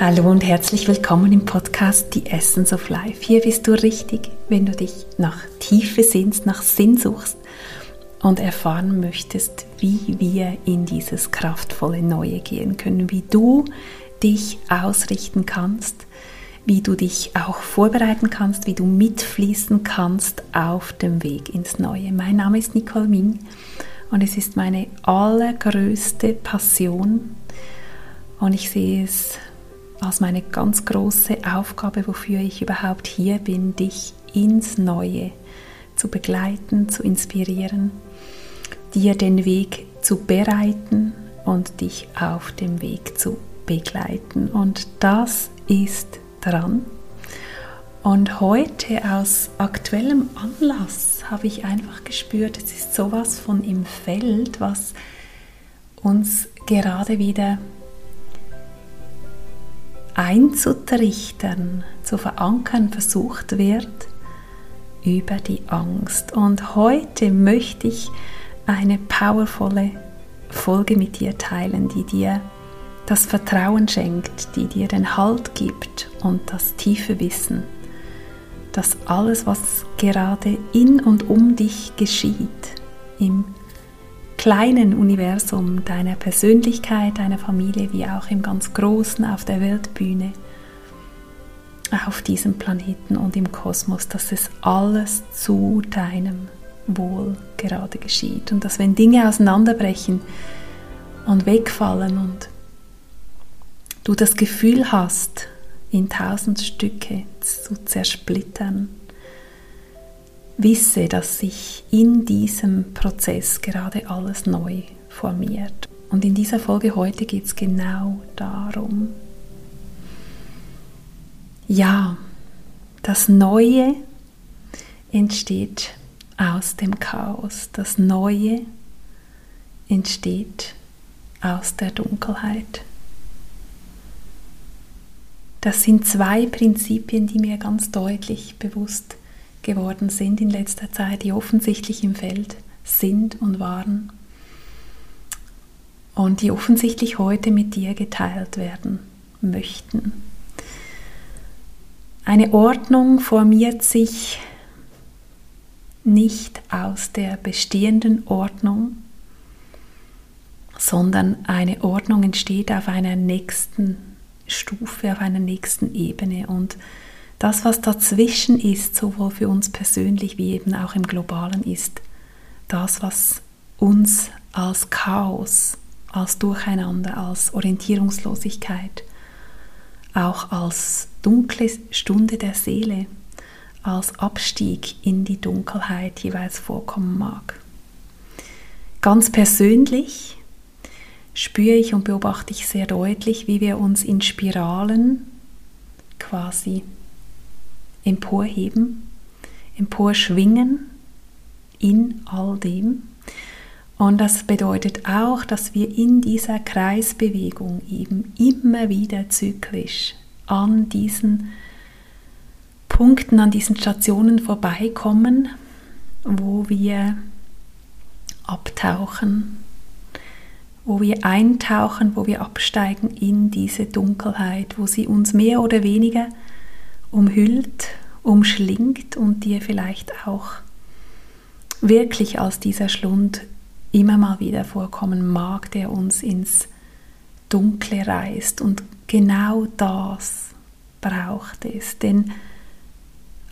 Hallo und herzlich willkommen im Podcast Die Essence of Life. Hier bist du richtig, wenn du dich nach Tiefe sehnst, nach Sinn suchst und erfahren möchtest, wie wir in dieses kraftvolle Neue gehen können, wie du dich ausrichten kannst, wie du dich auch vorbereiten kannst, wie du mitfließen kannst auf dem Weg ins Neue. Mein Name ist Nicole Ming und es ist meine allergrößte Passion und ich sehe es als meine ganz große Aufgabe, wofür ich überhaupt hier bin, dich ins Neue zu begleiten, zu inspirieren, dir den Weg zu bereiten und dich auf dem Weg zu begleiten. Und das ist dran. Und heute aus aktuellem Anlass habe ich einfach gespürt, es ist sowas von im Feld, was uns gerade wieder einzutrichtern, zu verankern versucht wird über die Angst. Und heute möchte ich eine powervolle Folge mit dir teilen, die dir das Vertrauen schenkt, die dir den Halt gibt und das tiefe Wissen, dass alles, was gerade in und um dich geschieht, im kleinen Universum deiner Persönlichkeit, deiner Familie, wie auch im ganz großen auf der Weltbühne, auf diesem Planeten und im Kosmos, dass es alles zu deinem Wohl gerade geschieht. Und dass wenn Dinge auseinanderbrechen und wegfallen und du das Gefühl hast, in tausend Stücke zu zersplittern, wisse, dass sich in diesem Prozess gerade alles neu formiert. Und in dieser Folge heute geht es genau darum. Ja, das Neue entsteht aus dem Chaos. Das Neue entsteht aus der Dunkelheit. Das sind zwei Prinzipien, die mir ganz deutlich bewusst sind geworden sind in letzter Zeit, die offensichtlich im Feld sind und waren und die offensichtlich heute mit dir geteilt werden möchten. Eine Ordnung formiert sich nicht aus der bestehenden Ordnung, sondern eine Ordnung entsteht auf einer nächsten Stufe, auf einer nächsten Ebene und das, was dazwischen ist, sowohl für uns persönlich wie eben auch im globalen, ist das, was uns als Chaos, als Durcheinander, als Orientierungslosigkeit, auch als dunkle Stunde der Seele, als Abstieg in die Dunkelheit jeweils vorkommen mag. Ganz persönlich spüre ich und beobachte ich sehr deutlich, wie wir uns in Spiralen quasi emporheben, emporschwingen in all dem. Und das bedeutet auch, dass wir in dieser Kreisbewegung eben immer wieder zyklisch an diesen Punkten, an diesen Stationen vorbeikommen, wo wir abtauchen, wo wir eintauchen, wo wir absteigen in diese Dunkelheit, wo sie uns mehr oder weniger umhüllt, umschlingt und dir vielleicht auch wirklich aus dieser Schlund immer mal wieder vorkommen mag, der uns ins Dunkle reißt. Und genau das braucht es, denn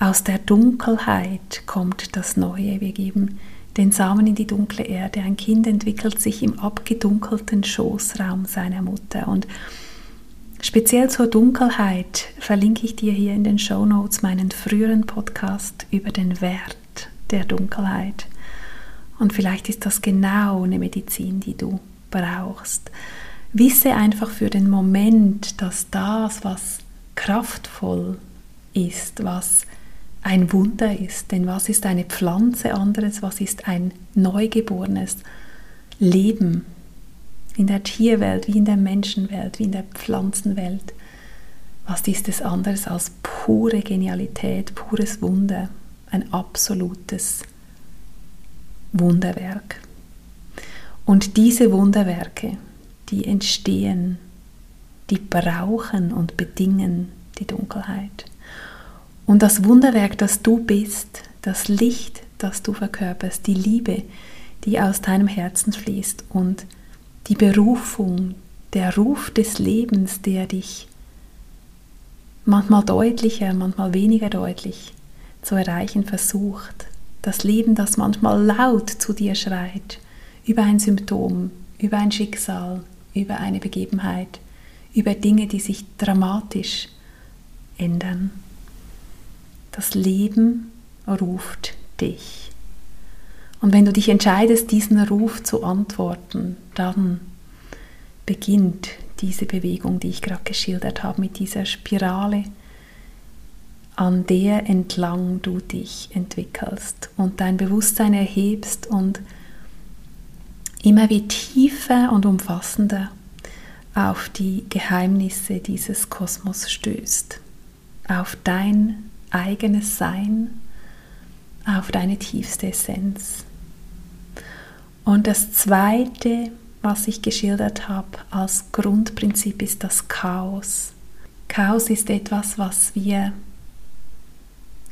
aus der Dunkelheit kommt das Neue. Wir geben den Samen in die dunkle Erde. Ein Kind entwickelt sich im abgedunkelten Schoßraum seiner Mutter. Und Speziell zur Dunkelheit verlinke ich dir hier in den Show Notes meinen früheren Podcast über den Wert der Dunkelheit. Und vielleicht ist das genau eine Medizin, die du brauchst. Wisse einfach für den Moment, dass das, was kraftvoll ist, was ein Wunder ist, denn was ist eine Pflanze anderes, was ist ein neugeborenes Leben, in der Tierwelt, wie in der Menschenwelt, wie in der Pflanzenwelt. Was ist es anderes als pure Genialität, pures Wunder, ein absolutes Wunderwerk. Und diese Wunderwerke, die entstehen, die brauchen und bedingen die Dunkelheit. Und das Wunderwerk, das du bist, das Licht, das du verkörperst, die Liebe, die aus deinem Herzen fließt und die Berufung, der Ruf des Lebens, der dich manchmal deutlicher, manchmal weniger deutlich zu erreichen versucht. Das Leben, das manchmal laut zu dir schreit, über ein Symptom, über ein Schicksal, über eine Begebenheit, über Dinge, die sich dramatisch ändern. Das Leben ruft dich. Und wenn du dich entscheidest, diesen Ruf zu antworten, dann beginnt diese Bewegung, die ich gerade geschildert habe, mit dieser Spirale, an der entlang du dich entwickelst und dein Bewusstsein erhebst und immer wie tiefer und umfassender auf die Geheimnisse dieses Kosmos stößt, auf dein eigenes Sein, auf deine tiefste Essenz. Und das Zweite, was ich geschildert habe als Grundprinzip, ist das Chaos. Chaos ist etwas, was wir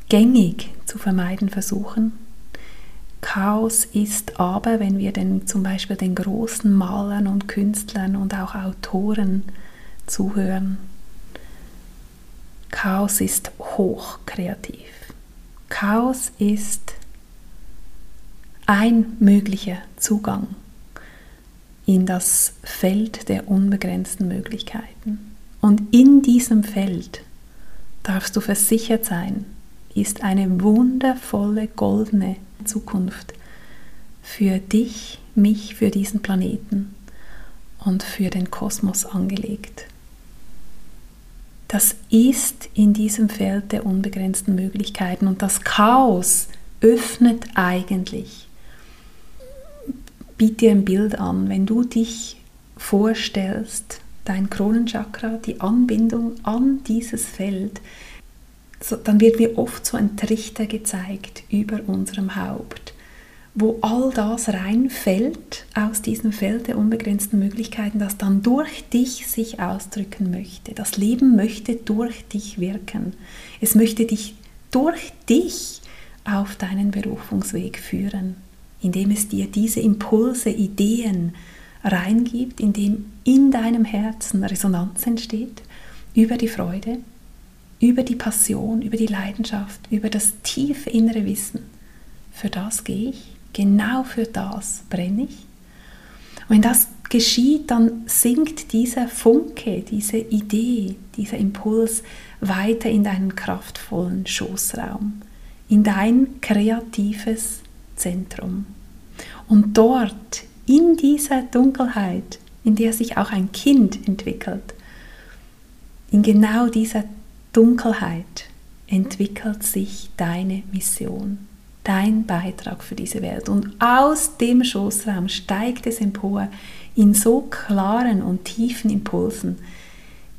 gängig zu vermeiden versuchen. Chaos ist aber, wenn wir denn zum Beispiel den großen Malern und Künstlern und auch Autoren zuhören, Chaos ist hochkreativ. Chaos ist ein möglicher Zugang in das Feld der unbegrenzten Möglichkeiten. Und in diesem Feld darfst du versichert sein, ist eine wundervolle goldene Zukunft für dich, mich, für diesen Planeten und für den Kosmos angelegt. Das ist in diesem Feld der unbegrenzten Möglichkeiten und das Chaos öffnet eigentlich biete dir ein Bild an, wenn du dich vorstellst, dein Kronenchakra, die Anbindung an dieses Feld, so, dann wird mir oft so ein Trichter gezeigt über unserem Haupt, wo all das reinfällt aus diesem Feld der unbegrenzten Möglichkeiten, das dann durch dich sich ausdrücken möchte. Das Leben möchte durch dich wirken. Es möchte dich durch dich auf deinen Berufungsweg führen indem es dir diese Impulse, Ideen reingibt, indem in deinem Herzen Resonanz entsteht über die Freude, über die Passion, über die Leidenschaft, über das tiefe innere Wissen. Für das gehe ich, genau für das brenne ich. Und wenn das geschieht, dann sinkt dieser Funke, diese Idee, dieser Impuls weiter in deinen kraftvollen Schoßraum, in dein kreatives Zentrum. Und dort, in dieser Dunkelheit, in der sich auch ein Kind entwickelt, in genau dieser Dunkelheit entwickelt sich deine Mission, dein Beitrag für diese Welt. Und aus dem Schoßraum steigt es empor in so klaren und tiefen Impulsen,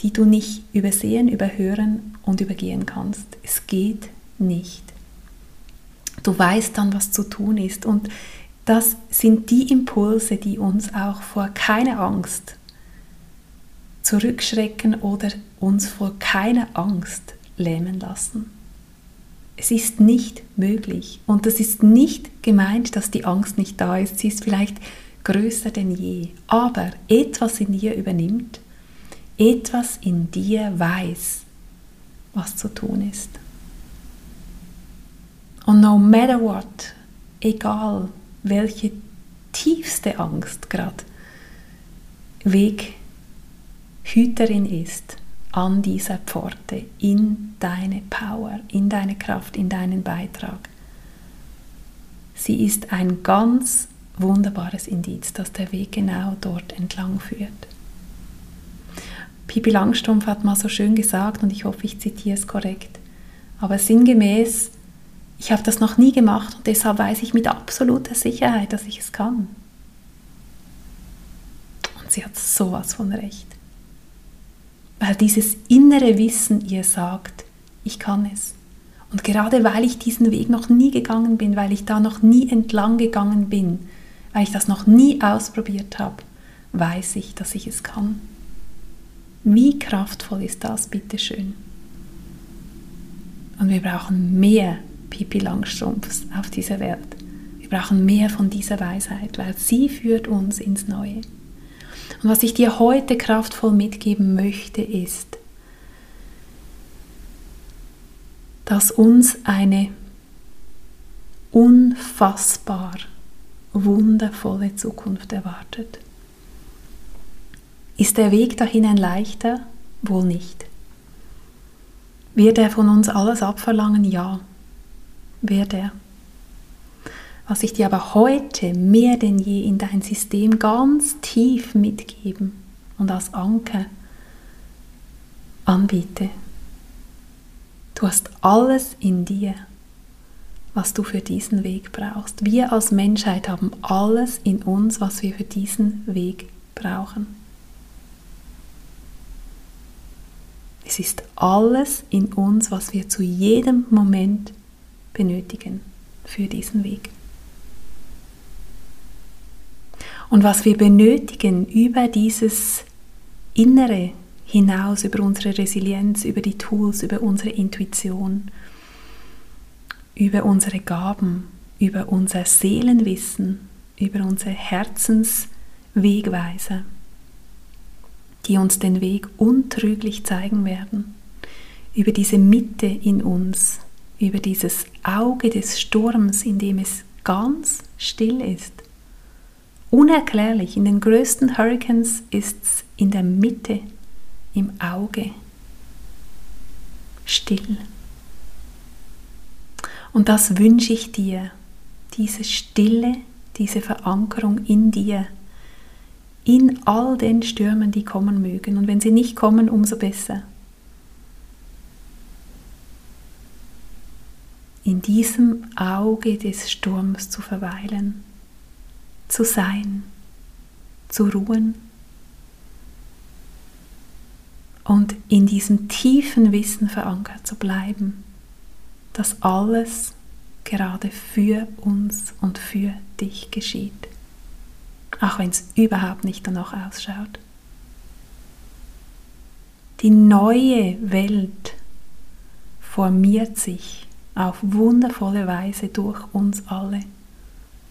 die du nicht übersehen, überhören und übergehen kannst. Es geht nicht. Du weißt dann, was zu tun ist. Und das sind die Impulse, die uns auch vor keiner Angst zurückschrecken oder uns vor keiner Angst lähmen lassen. Es ist nicht möglich und es ist nicht gemeint, dass die Angst nicht da ist. Sie ist vielleicht größer denn je. Aber etwas in dir übernimmt, etwas in dir weiß, was zu tun ist. Und no matter what, egal welche tiefste Angst gerade Weghüterin ist an dieser Pforte in deine Power, in deine Kraft, in deinen Beitrag. Sie ist ein ganz wunderbares Indiz, dass der Weg genau dort entlang führt. Pippi Langstrumpf hat mal so schön gesagt, und ich hoffe, ich zitiere es korrekt, aber sinngemäß, ich habe das noch nie gemacht und deshalb weiß ich mit absoluter Sicherheit, dass ich es kann. Und sie hat sowas von recht. Weil dieses innere Wissen ihr sagt, ich kann es. Und gerade weil ich diesen Weg noch nie gegangen bin, weil ich da noch nie entlang gegangen bin, weil ich das noch nie ausprobiert habe, weiß ich, dass ich es kann. Wie kraftvoll ist das, bitteschön? Und wir brauchen mehr Pipi Langstrumpfs auf dieser Welt. Wir brauchen mehr von dieser Weisheit, weil sie führt uns ins Neue. Und was ich dir heute kraftvoll mitgeben möchte, ist, dass uns eine unfassbar wundervolle Zukunft erwartet. Ist der Weg dahin ein leichter? Wohl nicht. Wird er von uns alles abverlangen? Ja, wird er. Was ich dir aber heute mehr denn je in dein System ganz tief mitgeben und als Anker anbiete. Du hast alles in dir, was du für diesen Weg brauchst. Wir als Menschheit haben alles in uns, was wir für diesen Weg brauchen. Es ist alles in uns, was wir zu jedem Moment benötigen für diesen Weg. Und was wir benötigen über dieses Innere hinaus, über unsere Resilienz, über die Tools, über unsere Intuition, über unsere Gaben, über unser Seelenwissen, über unsere Herzenswegweise die uns den Weg untrüglich zeigen werden, über diese Mitte in uns, über dieses Auge des Sturms, in dem es ganz still ist. Unerklärlich, in den größten Hurricanes ist es in der Mitte, im Auge, still. Und das wünsche ich dir, diese Stille, diese Verankerung in dir, in all den Stürmen, die kommen mögen. Und wenn sie nicht kommen, umso besser. In diesem Auge des Sturms zu verweilen, zu sein, zu ruhen und in diesem tiefen Wissen verankert zu bleiben, dass alles gerade für uns und für dich geschieht auch wenn es überhaupt nicht danach ausschaut. Die neue Welt formiert sich auf wundervolle Weise durch uns alle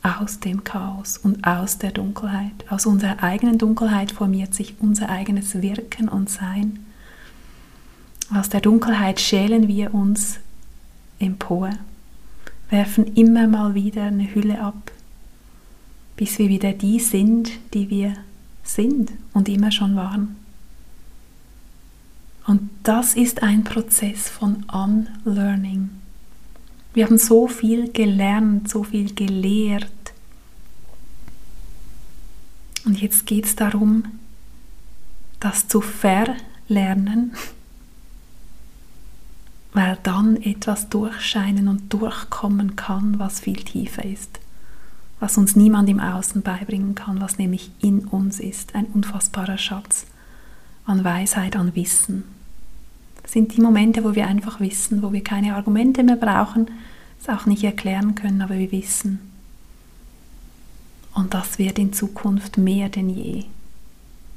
aus dem Chaos und aus der Dunkelheit. Aus unserer eigenen Dunkelheit formiert sich unser eigenes Wirken und Sein. Aus der Dunkelheit schälen wir uns empor, werfen immer mal wieder eine Hülle ab, bis wir wieder die sind, die wir sind und immer schon waren. Und das ist ein Prozess von Unlearning. Wir haben so viel gelernt, so viel gelehrt. Und jetzt geht es darum, das zu verlernen, weil dann etwas durchscheinen und durchkommen kann, was viel tiefer ist was uns niemand im Außen beibringen kann, was nämlich in uns ist, ein unfassbarer Schatz an Weisheit, an Wissen. Sind die Momente, wo wir einfach wissen, wo wir keine Argumente mehr brauchen, es auch nicht erklären können, aber wir wissen. Und das wird in Zukunft mehr denn je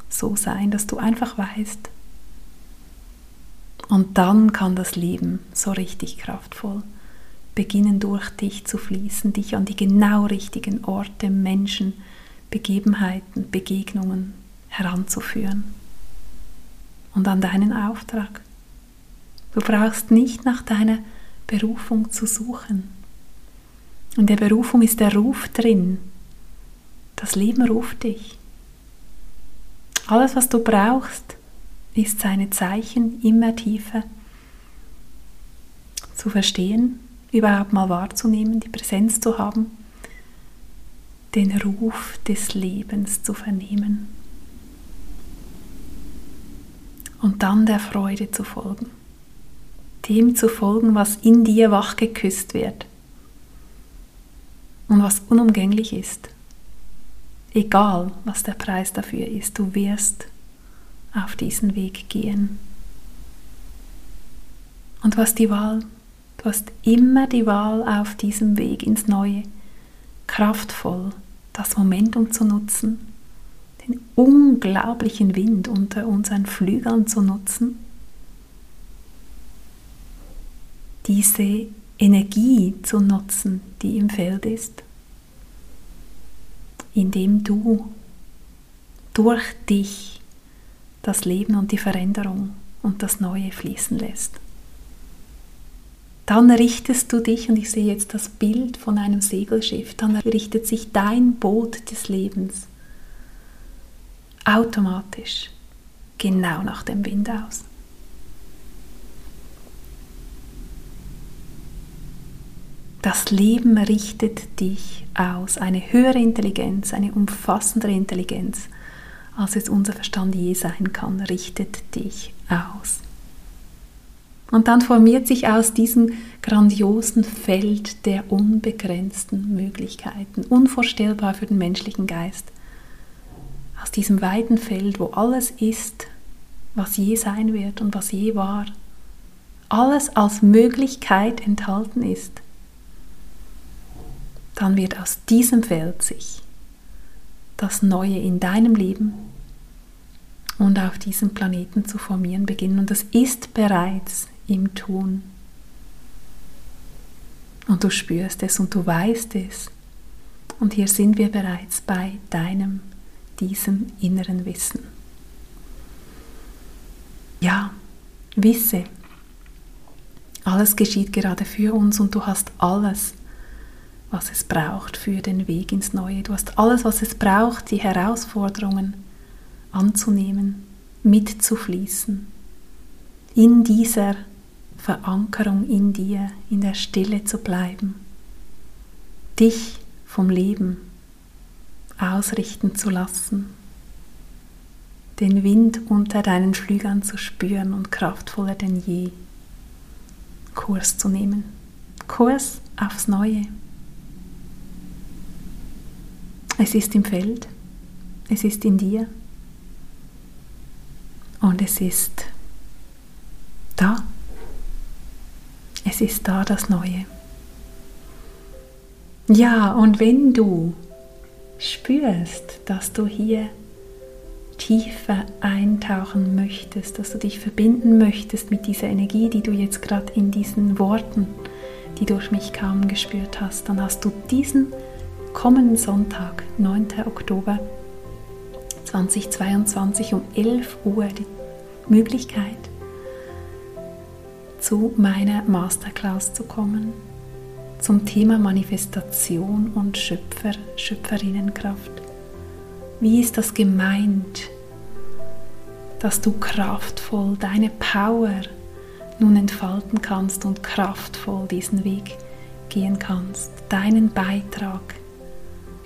so sein, dass du einfach weißt. Und dann kann das Leben so richtig kraftvoll beginnen durch dich zu fließen, dich an die genau richtigen Orte, Menschen, Begebenheiten, Begegnungen heranzuführen. Und an deinen Auftrag. Du brauchst nicht nach deiner Berufung zu suchen. In der Berufung ist der Ruf drin. Das Leben ruft dich. Alles, was du brauchst, ist seine Zeichen immer tiefer zu verstehen überhaupt mal wahrzunehmen, die Präsenz zu haben, den Ruf des Lebens zu vernehmen und dann der Freude zu folgen, dem zu folgen, was in dir wachgeküsst wird und was unumgänglich ist. Egal, was der Preis dafür ist, du wirst auf diesen Weg gehen. Und was die Wahl Du hast immer die Wahl auf diesem Weg ins Neue, kraftvoll das Momentum zu nutzen, den unglaublichen Wind unter unseren Flügeln zu nutzen, diese Energie zu nutzen, die im Feld ist, indem du durch dich das Leben und die Veränderung und das Neue fließen lässt. Dann richtest du dich, und ich sehe jetzt das Bild von einem Segelschiff, dann richtet sich dein Boot des Lebens automatisch genau nach dem Wind aus. Das Leben richtet dich aus. Eine höhere Intelligenz, eine umfassendere Intelligenz, als es unser Verstand je sein kann, richtet dich aus. Und dann formiert sich aus diesem grandiosen Feld der unbegrenzten Möglichkeiten, unvorstellbar für den menschlichen Geist, aus diesem weiten Feld, wo alles ist, was je sein wird und was je war, alles als Möglichkeit enthalten ist, dann wird aus diesem Feld sich das Neue in deinem Leben und auf diesem Planeten zu formieren beginnen. Und das ist bereits im Tun. Und du spürst es und du weißt es. Und hier sind wir bereits bei deinem, diesem inneren Wissen. Ja, wisse, alles geschieht gerade für uns und du hast alles, was es braucht für den Weg ins Neue. Du hast alles, was es braucht, die Herausforderungen anzunehmen, mitzufließen, in dieser Verankerung in dir, in der Stille zu bleiben, dich vom Leben ausrichten zu lassen, den Wind unter deinen Flügeln zu spüren und kraftvoller denn je Kurs zu nehmen. Kurs aufs Neue. Es ist im Feld, es ist in dir und es ist da. Es ist da das Neue. Ja, und wenn du spürst, dass du hier tiefer eintauchen möchtest, dass du dich verbinden möchtest mit dieser Energie, die du jetzt gerade in diesen Worten, die durch mich kaum gespürt hast, dann hast du diesen kommenden Sonntag, 9. Oktober 2022 um 11 Uhr die Möglichkeit, zu meiner Masterclass zu kommen zum Thema Manifestation und Schöpfer, Schöpferinnenkraft. Wie ist das gemeint, dass du kraftvoll deine Power nun entfalten kannst und kraftvoll diesen Weg gehen kannst, deinen Beitrag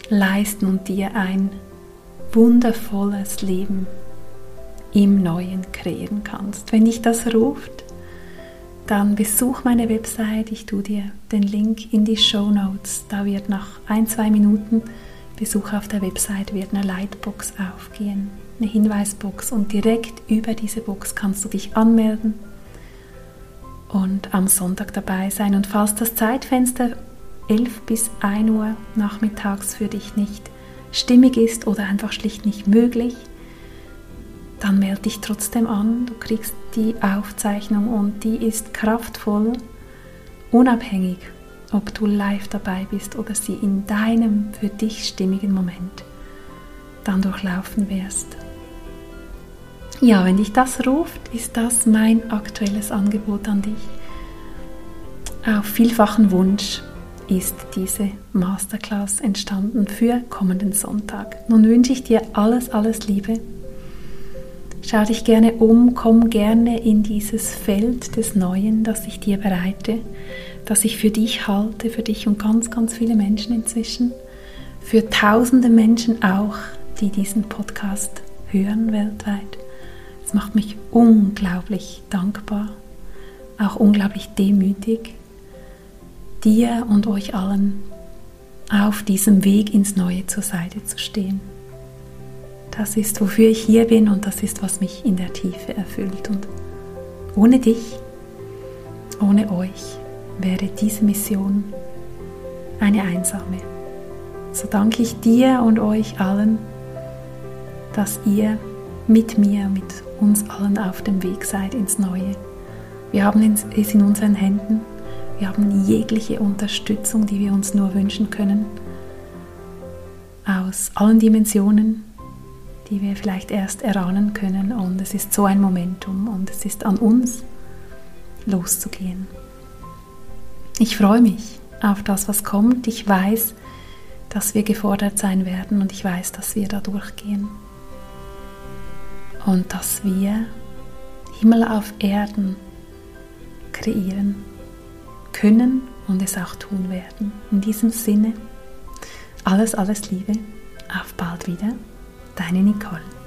leisten und dir ein wundervolles Leben im Neuen kreieren kannst. Wenn dich das ruft, dann besuch meine Website. Ich tue dir den Link in die Show Notes. Da wird nach ein, zwei Minuten Besuch auf der Website wird eine Lightbox aufgehen, eine Hinweisbox und direkt über diese Box kannst du dich anmelden und am Sonntag dabei sein. Und falls das Zeitfenster 11 bis 1 Uhr nachmittags für dich nicht stimmig ist oder einfach schlicht nicht möglich, dann melde dich trotzdem an. Du kriegst die Aufzeichnung und die ist kraftvoll, unabhängig, ob du live dabei bist oder sie in deinem für dich stimmigen Moment dann durchlaufen wirst. Ja, wenn dich das ruft, ist das mein aktuelles Angebot an dich. Auf vielfachen Wunsch ist diese Masterclass entstanden für kommenden Sonntag. Nun wünsche ich dir alles, alles Liebe Schau dich gerne um, komm gerne in dieses Feld des Neuen, das ich dir bereite, das ich für dich halte, für dich und ganz, ganz viele Menschen inzwischen, für tausende Menschen auch, die diesen Podcast hören weltweit. Es macht mich unglaublich dankbar, auch unglaublich demütig, dir und euch allen auf diesem Weg ins Neue zur Seite zu stehen. Das ist, wofür ich hier bin und das ist, was mich in der Tiefe erfüllt. Und ohne dich, ohne euch wäre diese Mission eine einsame. So danke ich dir und euch allen, dass ihr mit mir, mit uns allen auf dem Weg seid ins Neue. Wir haben es in unseren Händen. Wir haben jegliche Unterstützung, die wir uns nur wünschen können. Aus allen Dimensionen, die wir vielleicht erst erahnen können. Und es ist so ein Momentum und es ist an uns loszugehen. Ich freue mich auf das, was kommt. Ich weiß, dass wir gefordert sein werden und ich weiß, dass wir da durchgehen. Und dass wir Himmel auf Erden kreieren können und es auch tun werden. In diesem Sinne, alles, alles Liebe, auf bald wieder, deine Nicole.